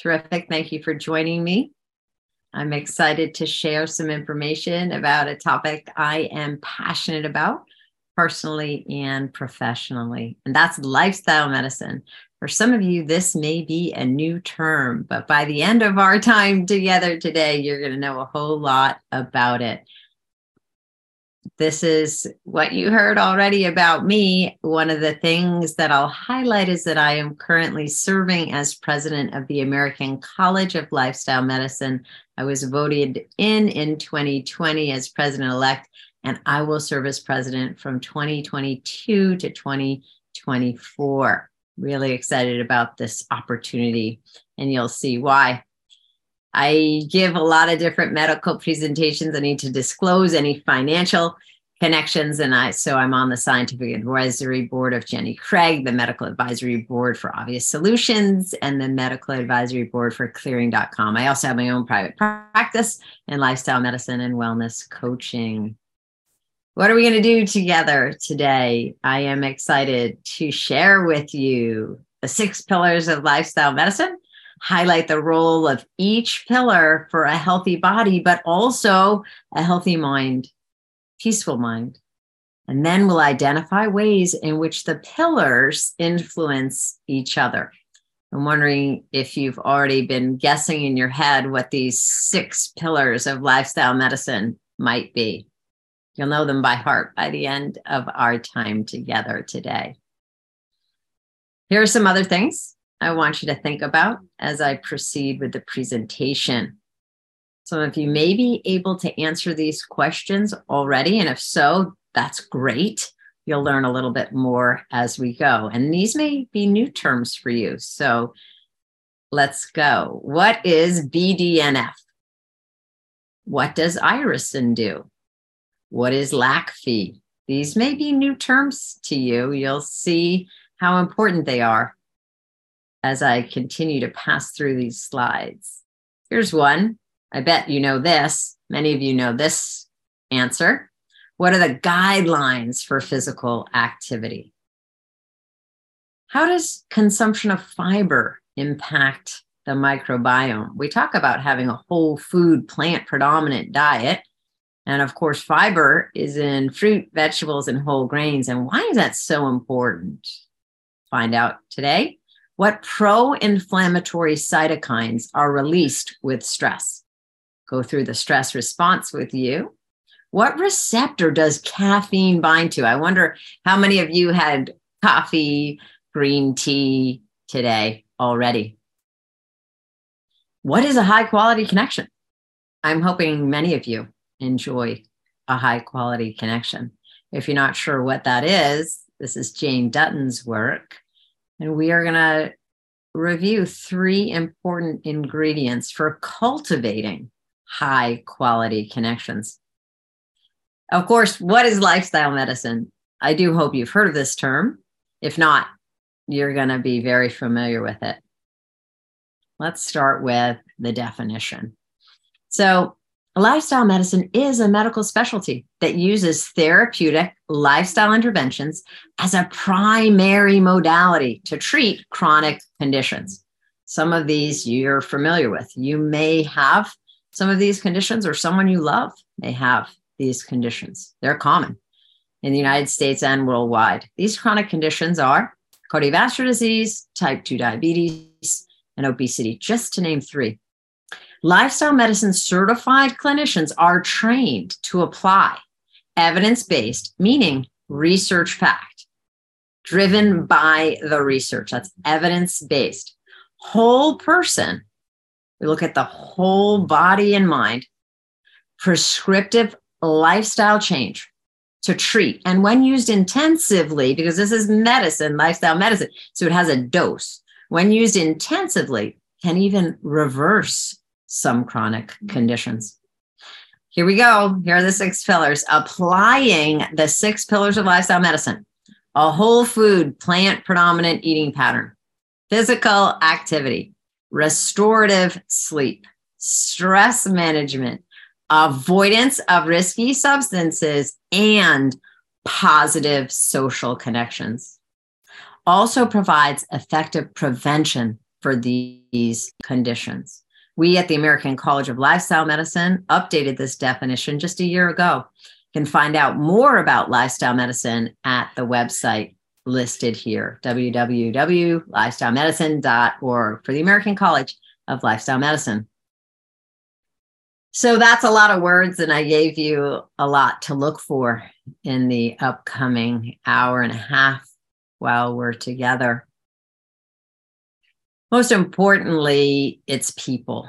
Terrific. Thank you for joining me. I'm excited to share some information about a topic I am passionate about personally and professionally, and that's lifestyle medicine. For some of you, this may be a new term, but by the end of our time together today, you're going to know a whole lot about it this is what you heard already about me. One of the things that I'll highlight is that I am currently serving as president of the American College of Lifestyle Medicine. I was voted in in 2020 as president elect, and I will serve as president from 2022 to 2024. Really excited about this opportunity, and you'll see why. I give a lot of different medical presentations. I need to disclose any financial connections. And I, so I'm on the scientific advisory board of Jenny Craig, the medical advisory board for Obvious Solutions, and the medical advisory board for clearing.com. I also have my own private practice in lifestyle medicine and wellness coaching. What are we going to do together today? I am excited to share with you the six pillars of lifestyle medicine highlight the role of each pillar for a healthy body, but also a healthy mind peaceful mind. And then we'll identify ways in which the pillars influence each other. I'm wondering if you've already been guessing in your head what these six pillars of lifestyle medicine might be. You'll know them by heart by the end of our time together today. Here are some other things I want you to think about as I proceed with the presentation. Some of you may be able to answer these questions already. And if so, that's great. You'll learn a little bit more as we go. And these may be new terms for you. So let's go. What is BDNF? What does irisin do? What is LACFI? These may be new terms to you. You'll see how important they are as I continue to pass through these slides. Here's one I bet you know this. Many of you know this answer. What are the guidelines for physical activity? How does consumption of fiber impact the microbiome? We talk about having a whole food, plant predominant diet. And of course, fiber is in fruit, vegetables, and whole grains. And why is that so important? Find out today what pro inflammatory cytokines are released with stress go through the stress response with you. What receptor does caffeine bind to? I wonder how many of you had coffee, green tea today already. What is a high quality connection? I'm hoping many of you enjoy a high quality connection. If you're not sure what that is, this is Jane Dutton's work. And we are going to review three important ingredients for cultivating high quality connections. Of course, what is lifestyle medicine? I do hope you've heard of this term. If not, you're going to be very familiar with it. Let's start with the definition. So, lifestyle medicine is a medical specialty that uses therapeutic lifestyle interventions as a primary modality to treat chronic conditions. Some of these you're familiar with. You may have some of these conditions or someone you love may have these conditions. They're common in the United States and worldwide. These chronic conditions are cardiovascular disease, type 2 diabetes, and obesity, just to name three. Lifestyle medicine certified clinicians are trained to apply evidence based, meaning research fact, driven by the research. That's evidence based. Whole person we look at the whole body and mind, prescriptive lifestyle change to treat. And when used intensively, because this is medicine, lifestyle medicine, so it has a dose, when used intensively, can even reverse some chronic mm-hmm. conditions. Here we go. Here are the six pillars. Applying the six pillars of lifestyle medicine, a whole food, plant predominant eating pattern, physical activity, restorative sleep, stress management, avoidance of risky substances, and positive social connections. Also provides effective prevention for these conditions. We at the American College of Lifestyle Medicine updated this definition just a year ago. You can find out more about lifestyle medicine at the website listed here www.lifestylemedicine.org for the American College of Lifestyle Medicine. So that's a lot of words, and I gave you a lot to look for in the upcoming hour and a half while we're together most importantly, it's people.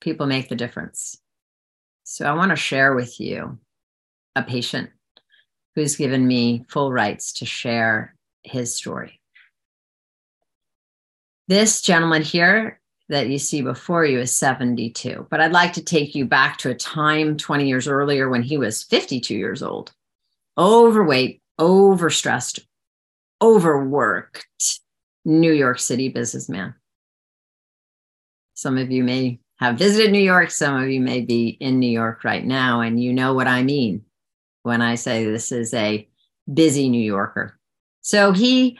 People make the difference. So I want to share with you a patient who's given me full rights to share his story. This gentleman here that you see before you is 72, but I'd like to take you back to a time 20 years earlier when he was 52 years old, overweight, overstressed, overworked, New York City businessman. Some of you may have visited New York, some of you may be in New York right now, and you know what I mean when I say this is a busy New Yorker. So he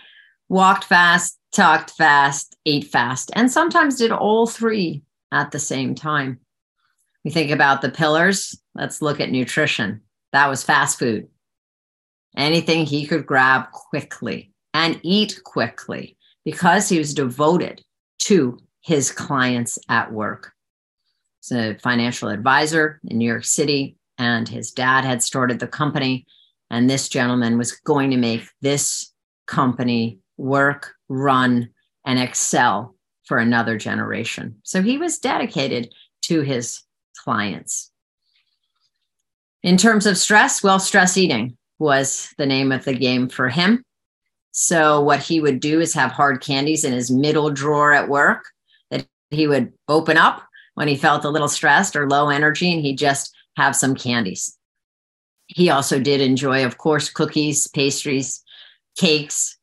walked fast, talked fast, ate fast, and sometimes did all three at the same time. We think about the pillars. Let's look at nutrition. That was fast food. Anything he could grab quickly and eat quickly because he was devoted to his clients at work. He's a financial advisor in New York City, and his dad had started the company. And this gentleman was going to make this company work, run, and excel for another generation. So he was dedicated to his clients. In terms of stress, well, stress eating was the name of the game for him. So what he would do is have hard candies in his middle drawer at work that he would open up when he felt a little stressed or low energy and he'd just have some candies. He also did enjoy, of course, cookies, pastries, cakes.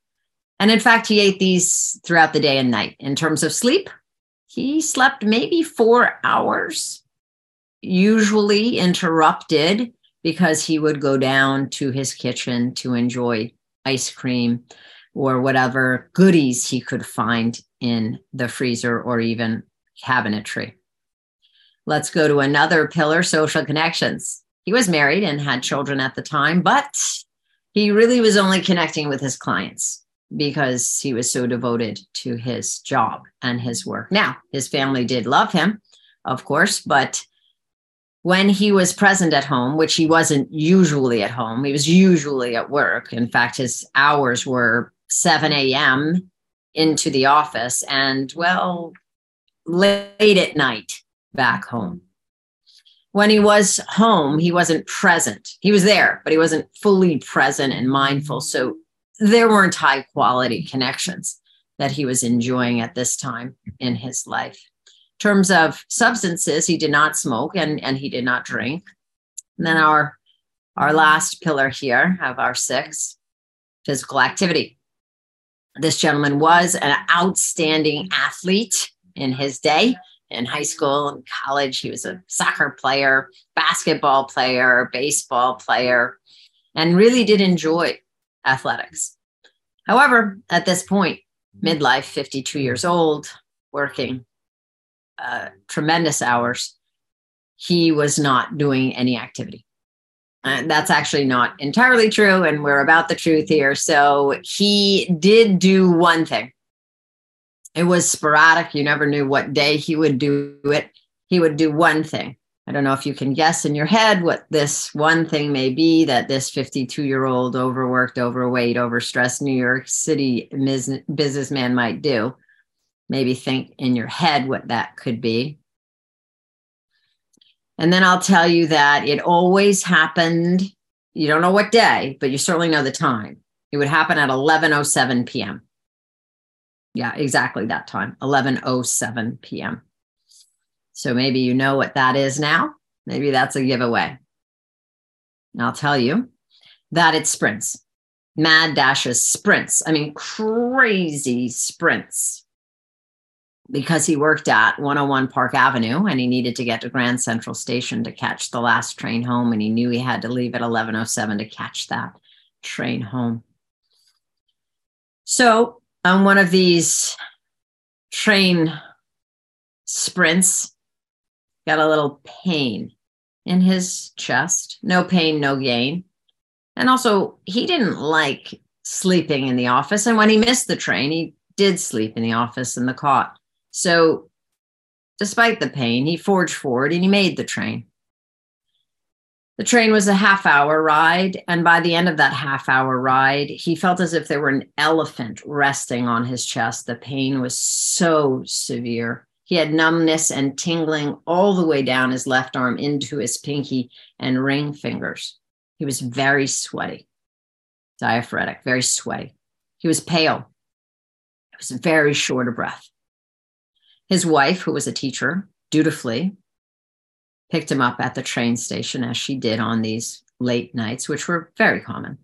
And in fact, he ate these throughout the day and night. In terms of sleep, he slept maybe four hours, usually interrupted because he would go down to his kitchen to enjoy ice cream or whatever goodies he could find in the freezer or even cabinetry. Let's go to another pillar social connections. He was married and had children at the time, but he really was only connecting with his clients because he was so devoted to his job and his work. Now, his family did love him, of course, but when he was present at home, which he wasn't usually at home, he was usually at work. In fact, his hours were 7 a.m. into the office and, well, late at night back home. When he was home, he wasn't present. He was there, but he wasn't fully present and mindful. So there weren't high quality connections that he was enjoying at this time in his life. In terms of substances, he did not smoke and, and he did not drink. And then our our last pillar here of our six, physical activity this gentleman was an outstanding athlete in his day in high school and college. He was a soccer player, basketball player, baseball player, and really did enjoy athletics. However, at this point, midlife, 52 years old, working uh, tremendous hours, he was not doing any activity. And that's actually not entirely true. And we're about the truth here. So he did do one thing. It was sporadic. You never knew what day he would do it. He would do one thing. I don't know if you can guess in your head what this one thing may be that this 52 year old overworked, overweight, overstressed New York City businessman might do. Maybe think in your head what that could be. And then I'll tell you that it always happened. You don't know what day, but you certainly know the time. It would happen at 11:07 p.m. Yeah, exactly that time, 11:07 p.m. So maybe you know what that is now. Maybe that's a giveaway. And I'll tell you that it sprints. Mad dashes sprints. I mean, crazy sprints because he worked at 101 Park Avenue and he needed to get to Grand Central Station to catch the last train home and he knew he had to leave at 1107 to catch that train home. So, on one of these train sprints, got a little pain in his chest. No pain, no gain. And also, he didn't like sleeping in the office. And when he missed the train, he did sleep in the office in the cot. So, despite the pain, he forged forward and he made the train. The train was a half hour ride. And by the end of that half hour ride, he felt as if there were an elephant resting on his chest. The pain was so severe. He had numbness and tingling all the way down his left arm into his pinky and ring fingers. He was very sweaty, diaphoretic, very sweaty. He was pale. He was very short of breath. His wife, who was a teacher, dutifully picked him up at the train station as she did on these late nights, which were very common.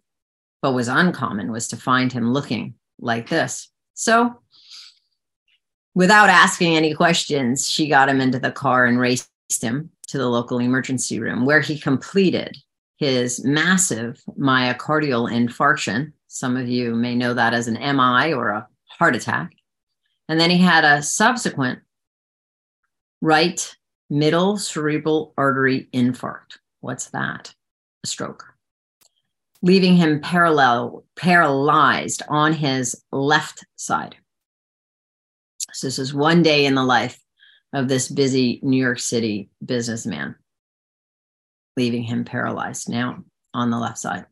But was uncommon was to find him looking like this. So, without asking any questions, she got him into the car and raced him to the local emergency room where he completed his massive myocardial infarction. Some of you may know that as an MI or a heart attack. And then he had a subsequent right middle cerebral artery infarct. What's that? A stroke. Leaving him parallel, paralyzed on his left side. So this is one day in the life of this busy New York City businessman, leaving him paralyzed now on the left side.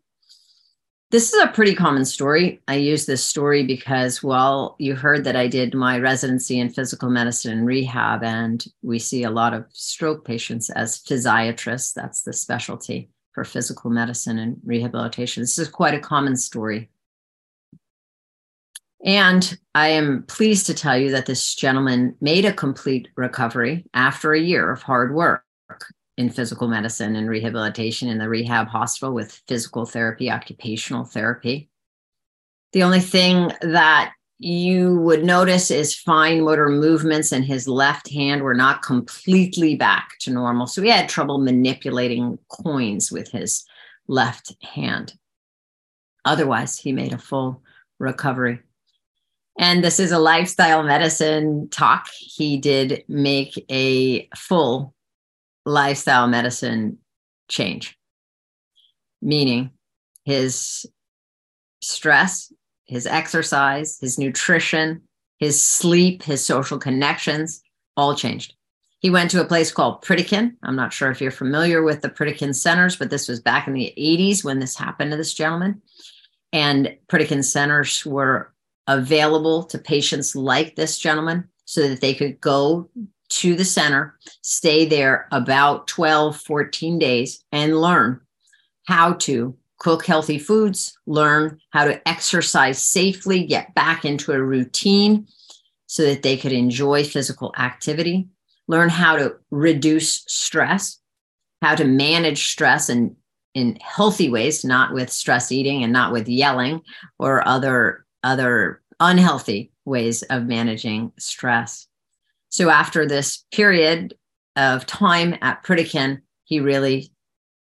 This is a pretty common story. I use this story because, well, you heard that I did my residency in physical medicine and rehab, and we see a lot of stroke patients as physiatrists. That's the specialty for physical medicine and rehabilitation. This is quite a common story. And I am pleased to tell you that this gentleman made a complete recovery after a year of hard work in physical medicine and rehabilitation in the rehab hospital with physical therapy, occupational therapy. The only thing that you would notice is fine motor movements in his left hand were not completely back to normal. So he had trouble manipulating coins with his left hand. Otherwise, he made a full recovery. And this is a lifestyle medicine talk. He did make a full lifestyle medicine change, meaning his stress, his exercise, his nutrition, his sleep, his social connections all changed. He went to a place called Pritikin. I'm not sure if you're familiar with the Pritikin centers, but this was back in the 80s when this happened to this gentleman. And Pritikin centers were available to patients like this gentleman so that they could go to the center, stay there about 12, 14 days, and learn how to cook healthy foods, learn how to exercise safely, get back into a routine so that they could enjoy physical activity, learn how to reduce stress, how to manage stress in, in healthy ways, not with stress eating and not with yelling or other, other unhealthy ways of managing stress. So after this period of time at Pritikin, he really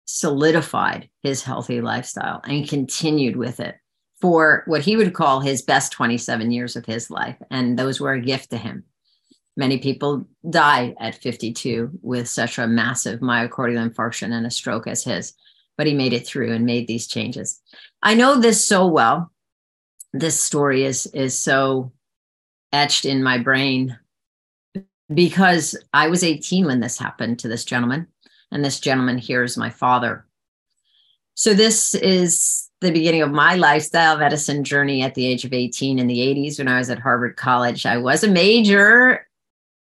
solidified his healthy lifestyle and continued with it for what he would call his best 27 years of his life. And those were a gift to him. Many people die at 52 with such a massive myocardial infarction and a stroke as his, but he made it through and made these changes. I know this so well. This story is, is so etched in my brain because I was 18 when this happened to this gentleman, and this gentleman here is my father. So, this is the beginning of my lifestyle medicine journey at the age of 18 in the 80s when I was at Harvard College. I was a major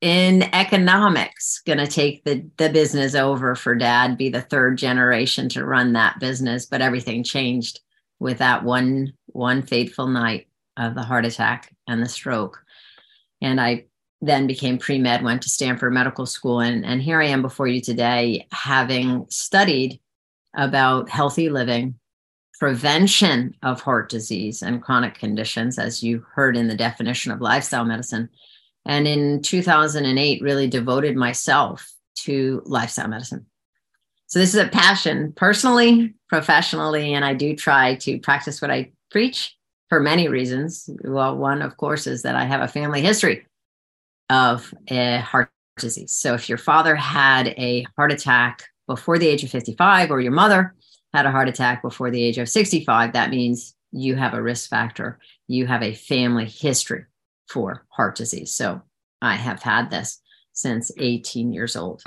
in economics, going to take the, the business over for dad, be the third generation to run that business. But everything changed with that one, one fateful night of the heart attack and the stroke. And I then became pre med, went to Stanford Medical School, and, and here I am before you today, having studied about healthy living, prevention of heart disease and chronic conditions, as you heard in the definition of lifestyle medicine. And in 2008, really devoted myself to lifestyle medicine. So this is a passion personally, professionally, and I do try to practice what I preach for many reasons. Well, one, of course, is that I have a family history of a heart disease. So if your father had a heart attack before the age of 55 or your mother had a heart attack before the age of 65, that means you have a risk factor. You have a family history for heart disease. So I have had this since 18 years old.